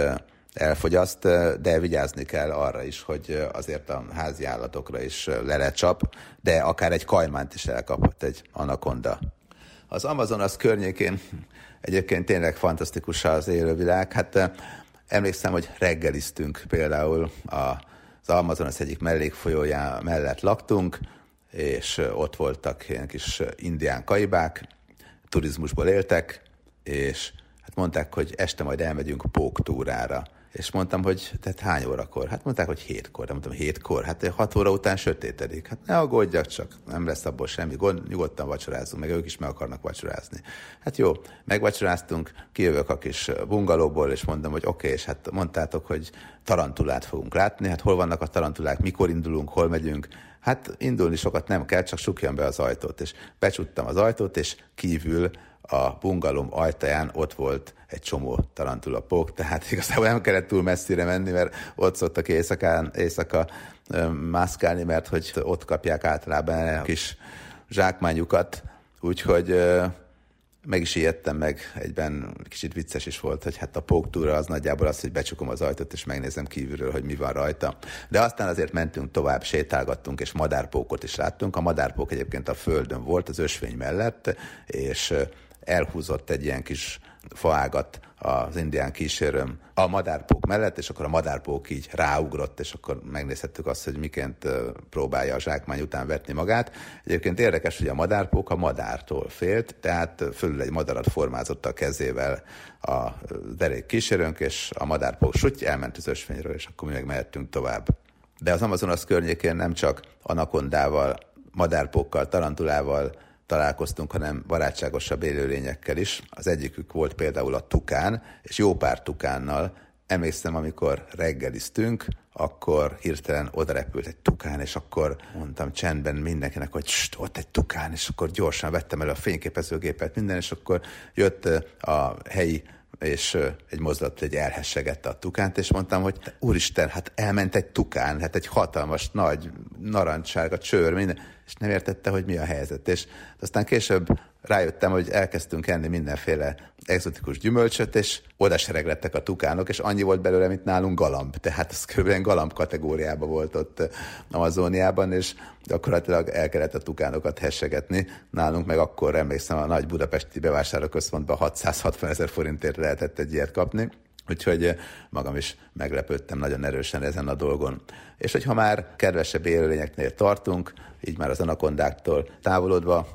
elfogyaszt, de vigyázni kell arra is, hogy azért a házi állatokra is lelecsap, de akár egy kajmánt is elkaphat egy anakonda. Az Amazonas környékén egyébként tényleg fantasztikus az élővilág. Hát emlékszem, hogy reggeliztünk például az Amazonas egyik mellékfolyójá mellett laktunk, és ott voltak ilyen kis indián kaibák, turizmusból éltek, és Hát mondták, hogy este majd elmegyünk póktúrára. És mondtam, hogy tehát hány órakor? Hát mondták, hogy hétkor. De mondtam, hétkor? Hát hat óra után sötétedik. Hát ne aggódjak csak, nem lesz abból semmi gond, nyugodtan vacsorázunk, meg ők is meg akarnak vacsorázni. Hát jó, megvacsoráztunk, kijövök a kis bungalóból, és mondom, hogy oké, okay, és hát mondtátok, hogy tarantulát fogunk látni, hát hol vannak a tarantulák, mikor indulunk, hol megyünk, Hát indulni sokat nem kell, csak sukjam be az ajtót, és becsuttam az ajtót, és kívül a bungalom ajtaján ott volt egy csomó tarantulapok, tehát igazából nem kellett túl messzire menni, mert ott szoktak éjszakán, éjszaka mászkálni, mert hogy ott kapják általában a kis zsákmányukat, úgyhogy meg is ijedtem meg, egyben kicsit vicces is volt, hogy hát a póktúra az nagyjából az, hogy becsukom az ajtót, és megnézem kívülről, hogy mi van rajta. De aztán azért mentünk tovább, sétálgattunk, és madárpókot is láttunk. A madárpók egyébként a földön volt, az ösvény mellett, és elhúzott egy ilyen kis faágat az indián kísérőm a madárpók mellett, és akkor a madárpók így ráugrott, és akkor megnézhettük azt, hogy miként próbálja a zsákmány után vetni magát. Egyébként érdekes, hogy a madárpók a madártól félt, tehát fölül egy madarat formázott a kezével a derék kísérőnk, és a madárpók suty elment az ösvényről, és akkor mi meg mehettünk tovább. De az Amazonas környékén nem csak anakondával, madárpókkal, tarantulával, találkoztunk, hanem barátságosabb élőlényekkel is. Az egyikük volt például a tukán, és jó pár tukánnal. Emlékszem, amikor reggeliztünk, akkor hirtelen odarepült egy tukán, és akkor mondtam csendben mindenkinek, hogy ott egy tukán, és akkor gyorsan vettem elő a fényképezőgépet, minden, és akkor jött a helyi és egy mozdulat egy elhessegette a tukánt, és mondtam, hogy úristen, hát elment egy tukán, hát egy hatalmas, nagy, narancssárga csőr, minden, és nem értette, hogy mi a helyzet. És aztán később rájöttem, hogy elkezdtünk enni mindenféle exotikus gyümölcsöt, és oda sereglettek a tukánok, és annyi volt belőle, mint nálunk galamb. Tehát ez kb. galamb kategóriában volt ott Amazóniában, és gyakorlatilag el kellett a tukánokat hessegetni. Nálunk meg akkor emlékszem, a nagy budapesti bevásárlóközpontban 660 ezer forintért lehetett egy ilyet kapni. Úgyhogy magam is meglepődtem nagyon erősen ezen a dolgon. És hogyha már kedvesebb élőlényeknél tartunk, így már az anakondáktól távolodva,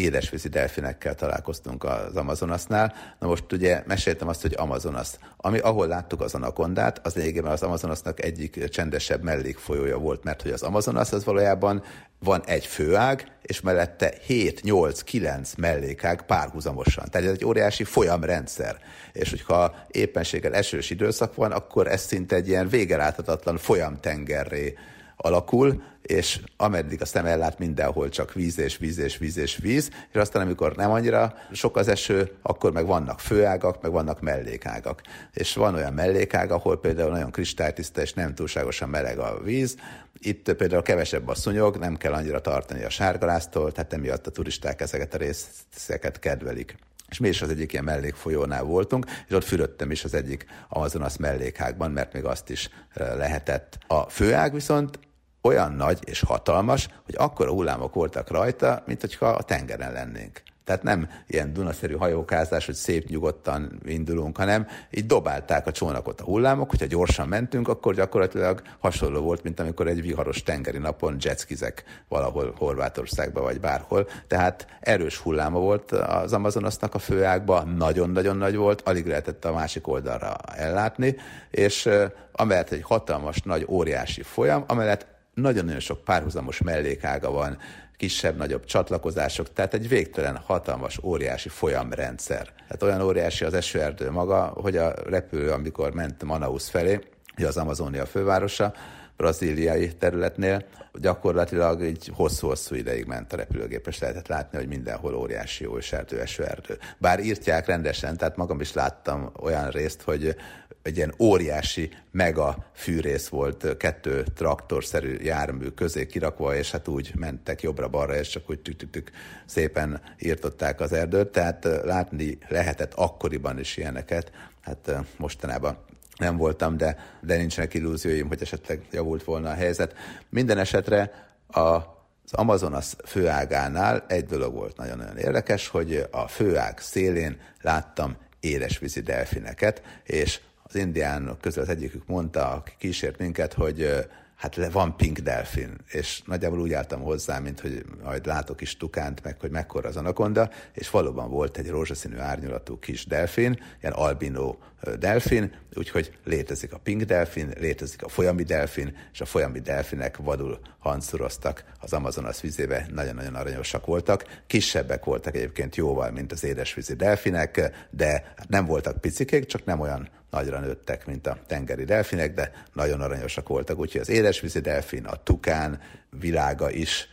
édesvízi delfinekkel találkoztunk az Amazonasnál. Na most ugye meséltem azt, hogy Amazonas. Ami, ahol láttuk az anakondát, az lényegében az Amazonasnak egyik csendesebb mellékfolyója volt, mert hogy az Amazonas az valójában van egy főág, és mellette 7, 8, 9 mellékág párhuzamosan. Tehát ez egy óriási folyamrendszer. És hogyha éppenséggel esős időszak van, akkor ez szinte egy ilyen végeláthatatlan folyamtengerré alakul, és ameddig a szem ellát mindenhol csak víz és víz és víz és víz, és aztán amikor nem annyira sok az eső, akkor meg vannak főágak, meg vannak mellékágak. És van olyan mellékág, ahol például nagyon kristálytiszta és nem túlságosan meleg a víz, itt például kevesebb a szúnyog, nem kell annyira tartani a sárgaláztól, tehát emiatt a turisták ezeket a részeket kedvelik. És mi is az egyik ilyen mellékfolyónál voltunk, és ott fürödtem is az egyik Amazonas mellékágban, mert még azt is lehetett. A főág viszont olyan nagy és hatalmas, hogy akkora hullámok voltak rajta, mint hogyha a tengeren lennénk. Tehát nem ilyen dunaszerű hajókázás, hogy szép nyugodtan indulunk, hanem így dobálták a csónakot a hullámok, hogyha gyorsan mentünk, akkor gyakorlatilag hasonló volt, mint amikor egy viharos tengeri napon jetskizek valahol Horvátországban vagy bárhol. Tehát erős hulláma volt az Amazonasnak a főágba, nagyon-nagyon nagy volt, alig lehetett a másik oldalra ellátni, és amellett egy hatalmas, nagy, óriási folyam, amellett nagyon-nagyon sok párhuzamos mellékága van, kisebb-nagyobb csatlakozások, tehát egy végtelen, hatalmas, óriási folyamrendszer. Tehát olyan óriási az esőerdő maga, hogy a repülő, amikor ment Manaus felé, ugye az Amazonia fővárosa, brazíliai területnél, gyakorlatilag így hosszú-hosszú ideig ment a repülőgép, és lehetett látni, hogy mindenhol óriási jó erdő, esőerdő. Bár írtják rendesen, tehát magam is láttam olyan részt, hogy egy ilyen óriási mega fűrész volt, kettő traktorszerű jármű közé kirakva, és hát úgy mentek jobbra-balra, és csak úgy tük szépen írtották az erdőt, tehát látni lehetett akkoriban is ilyeneket, hát mostanában nem voltam, de, de nincsenek illúzióim, hogy esetleg javult volna a helyzet. Minden esetre a, az Amazonas főágánál egy dolog volt nagyon-nagyon érdekes, hogy a főág szélén láttam édesvízi delfineket, és az indiánok közül az egyikük mondta, aki kísért minket, hogy hát van pink delfin, és nagyjából úgy álltam hozzá, mint hogy majd látok is tukánt, meg hogy mekkora az anakonda, és valóban volt egy rózsaszínű árnyalatú kis delfin, ilyen albino delfin, úgyhogy létezik a pink delfin, létezik a folyami delfin, és a folyami delfinek vadul hancuroztak. Az Amazonas vizébe, nagyon-nagyon aranyosak voltak, kisebbek voltak egyébként jóval, mint az édesvízi delfinek, de hát nem voltak picikék, csak nem olyan nagyra nőttek, mint a tengeri delfinek, de nagyon aranyosak voltak, úgyhogy az édesvízi delfin, a tukán világa is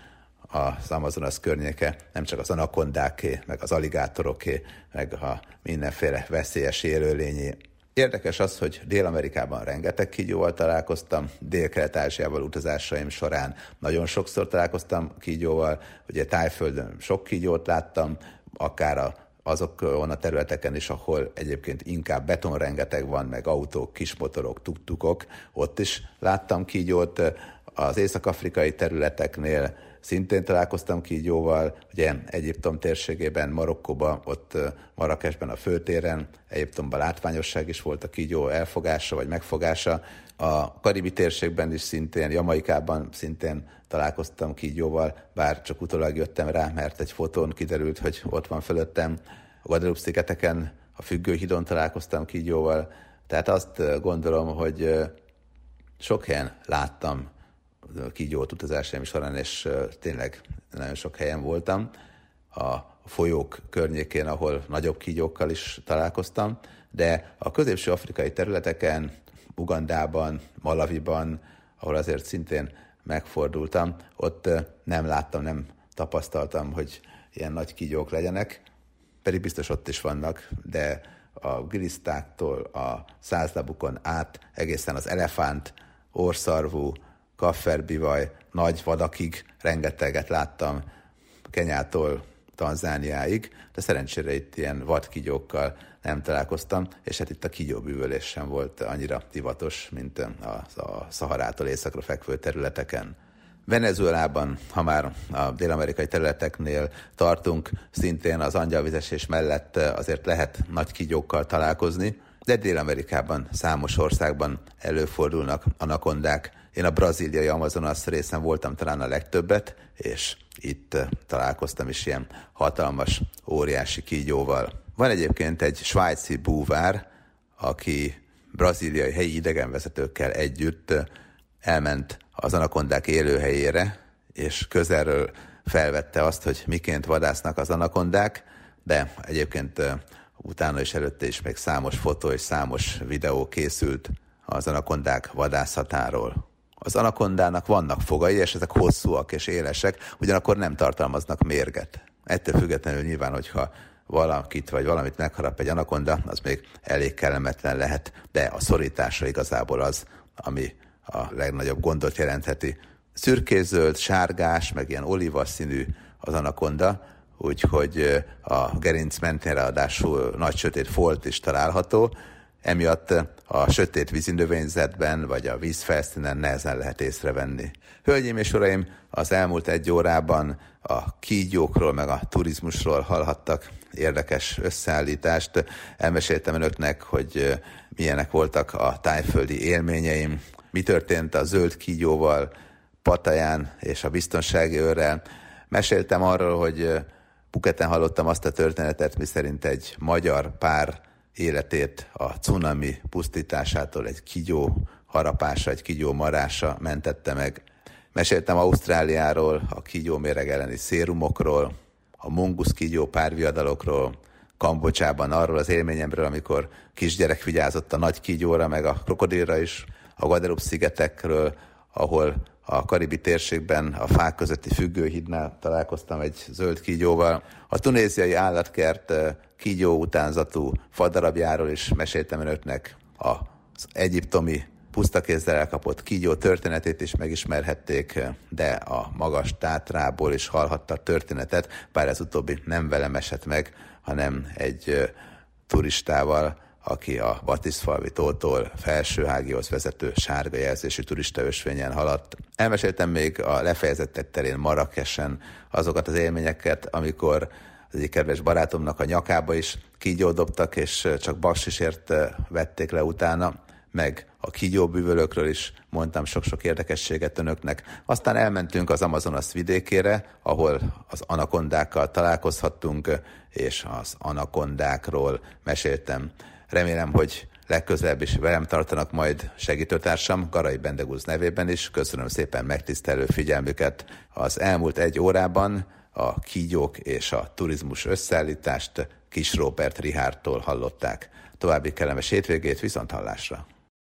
az Amazonas környéke, nem csak az anakondáké, meg az aligátoroké, meg a mindenféle veszélyes élőlényé. Érdekes az, hogy Dél-Amerikában rengeteg kígyóval találkoztam, Dél-Kelet-Ázsiával utazásaim során nagyon sokszor találkoztam kígyóval, ugye Tájföldön sok kígyót láttam, akár a azokon a területeken is, ahol egyébként inkább betonrengeteg van, meg autók, kismotorok, tuktukok, ott is láttam kígyót. Az észak-afrikai területeknél szintén találkoztam kígyóval, ugye Egyiptom térségében, Marokkóban, ott Marrakesben a főtéren, Egyiptomban látványosság is volt a kígyó elfogása vagy megfogása. A karibi térségben is szintén, Jamaikában szintén találkoztam kígyóval, bár csak utólag jöttem rá, mert egy fotón kiderült, hogy ott van fölöttem. A Guadeloupe szigeteken, a függőhidon találkoztam kígyóval, tehát azt gondolom, hogy sok helyen láttam kígyót utazásaim során, és tényleg nagyon sok helyen voltam. A folyók környékén, ahol nagyobb kígyókkal is találkoztam, de a középső afrikai területeken, Ugandában, Malaviban, ahol azért szintén megfordultam, ott nem láttam, nem tapasztaltam, hogy ilyen nagy kígyók legyenek, pedig biztos ott is vannak, de a gilisztáktól a százlabukon át egészen az elefánt, orszarvú, kafferbivaj, nagy vadakig rengeteget láttam Kenyától Tanzániáig, de szerencsére itt ilyen vadkigyókkal nem találkoztam, és hát itt a kígyóbűvölés sem volt annyira divatos, mint a, a Szaharától északra fekvő területeken. Venezuelában, ha már a dél-amerikai területeknél tartunk, szintén az angyalvizesés mellett azért lehet nagy kígyókkal találkozni, de Dél-Amerikában számos országban előfordulnak anakondák. Én a braziliai Amazonas részen voltam talán a legtöbbet, és itt találkoztam is ilyen hatalmas, óriási kígyóval. Van egyébként egy svájci búvár, aki braziliai helyi idegenvezetőkkel együtt elment az anakondák élőhelyére, és közelről felvette azt, hogy miként vadásznak az anakondák, de egyébként utána és előtte is még számos fotó és számos videó készült az anakondák vadászatáról. Az anakondának vannak fogai, és ezek hosszúak és élesek, ugyanakkor nem tartalmaznak mérget. Ettől függetlenül nyilván, hogyha valakit vagy valamit megharap egy anakonda, az még elég kellemetlen lehet, de a szorítása igazából az, ami a legnagyobb gondot jelentheti. Szürkészöld, sárgás, meg ilyen olivaszínű az anakonda, úgyhogy a gerinc mentén ráadásul nagy sötét folt is található, emiatt a sötét vízinövényzetben vagy a vízfelszínen nehezen lehet észrevenni. Hölgyeim és uraim, az elmúlt egy órában a kígyókról meg a turizmusról hallhattak érdekes összeállítást. Elmeséltem önöknek, hogy milyenek voltak a tájföldi élményeim, mi történt a zöld kígyóval, Pataján és a biztonsági őrrel. Meséltem arról, hogy Puketen hallottam azt a történetet, miszerint egy magyar pár életét a cunami pusztításától egy kigyó harapása, egy kigyó marása mentette meg. Meséltem Ausztráliáról, a kígyó méreg elleni szérumokról, a mongusz kígyó párviadalokról, Kambocsában arról az élményemről, amikor kisgyerek vigyázott a nagy kígyóra, meg a krokodilra is, a Guadeloupe szigetekről, ahol a karibi térségben a fák közötti függőhídnál találkoztam egy zöld kígyóval. A tunéziai állatkert eh, kígyó utánzatú fadarabjáról is meséltem önöknek. Az egyiptomi pusztakézzel elkapott kígyó történetét is megismerhették, de a magas tátrából is hallhatta történetet, bár ez utóbbi nem velem esett meg, hanem egy turistával, aki a Batiszfalvi tótól Felsőhágihoz vezető sárga jelzésű ösvényen haladt. Elmeséltem még a lefejezettek terén Marrakesen azokat az élményeket, amikor az egyik kedves barátomnak a nyakába is kígyó dobtak, és csak baksisért vették le utána, meg a kígyóbűvölökről is mondtam sok-sok érdekességet önöknek. Aztán elmentünk az Amazonas vidékére, ahol az anakondákkal találkozhattunk, és az anakondákról meséltem. Remélem, hogy legközelebb is velem tartanak majd segítőtársam, Garai Bendegúz nevében is. Köszönöm szépen megtisztelő figyelmüket. Az elmúlt egy órában a kígyók és a turizmus összeállítást Kis Robert Rihártól hallották. További kellemes hétvégét, viszont hallásra!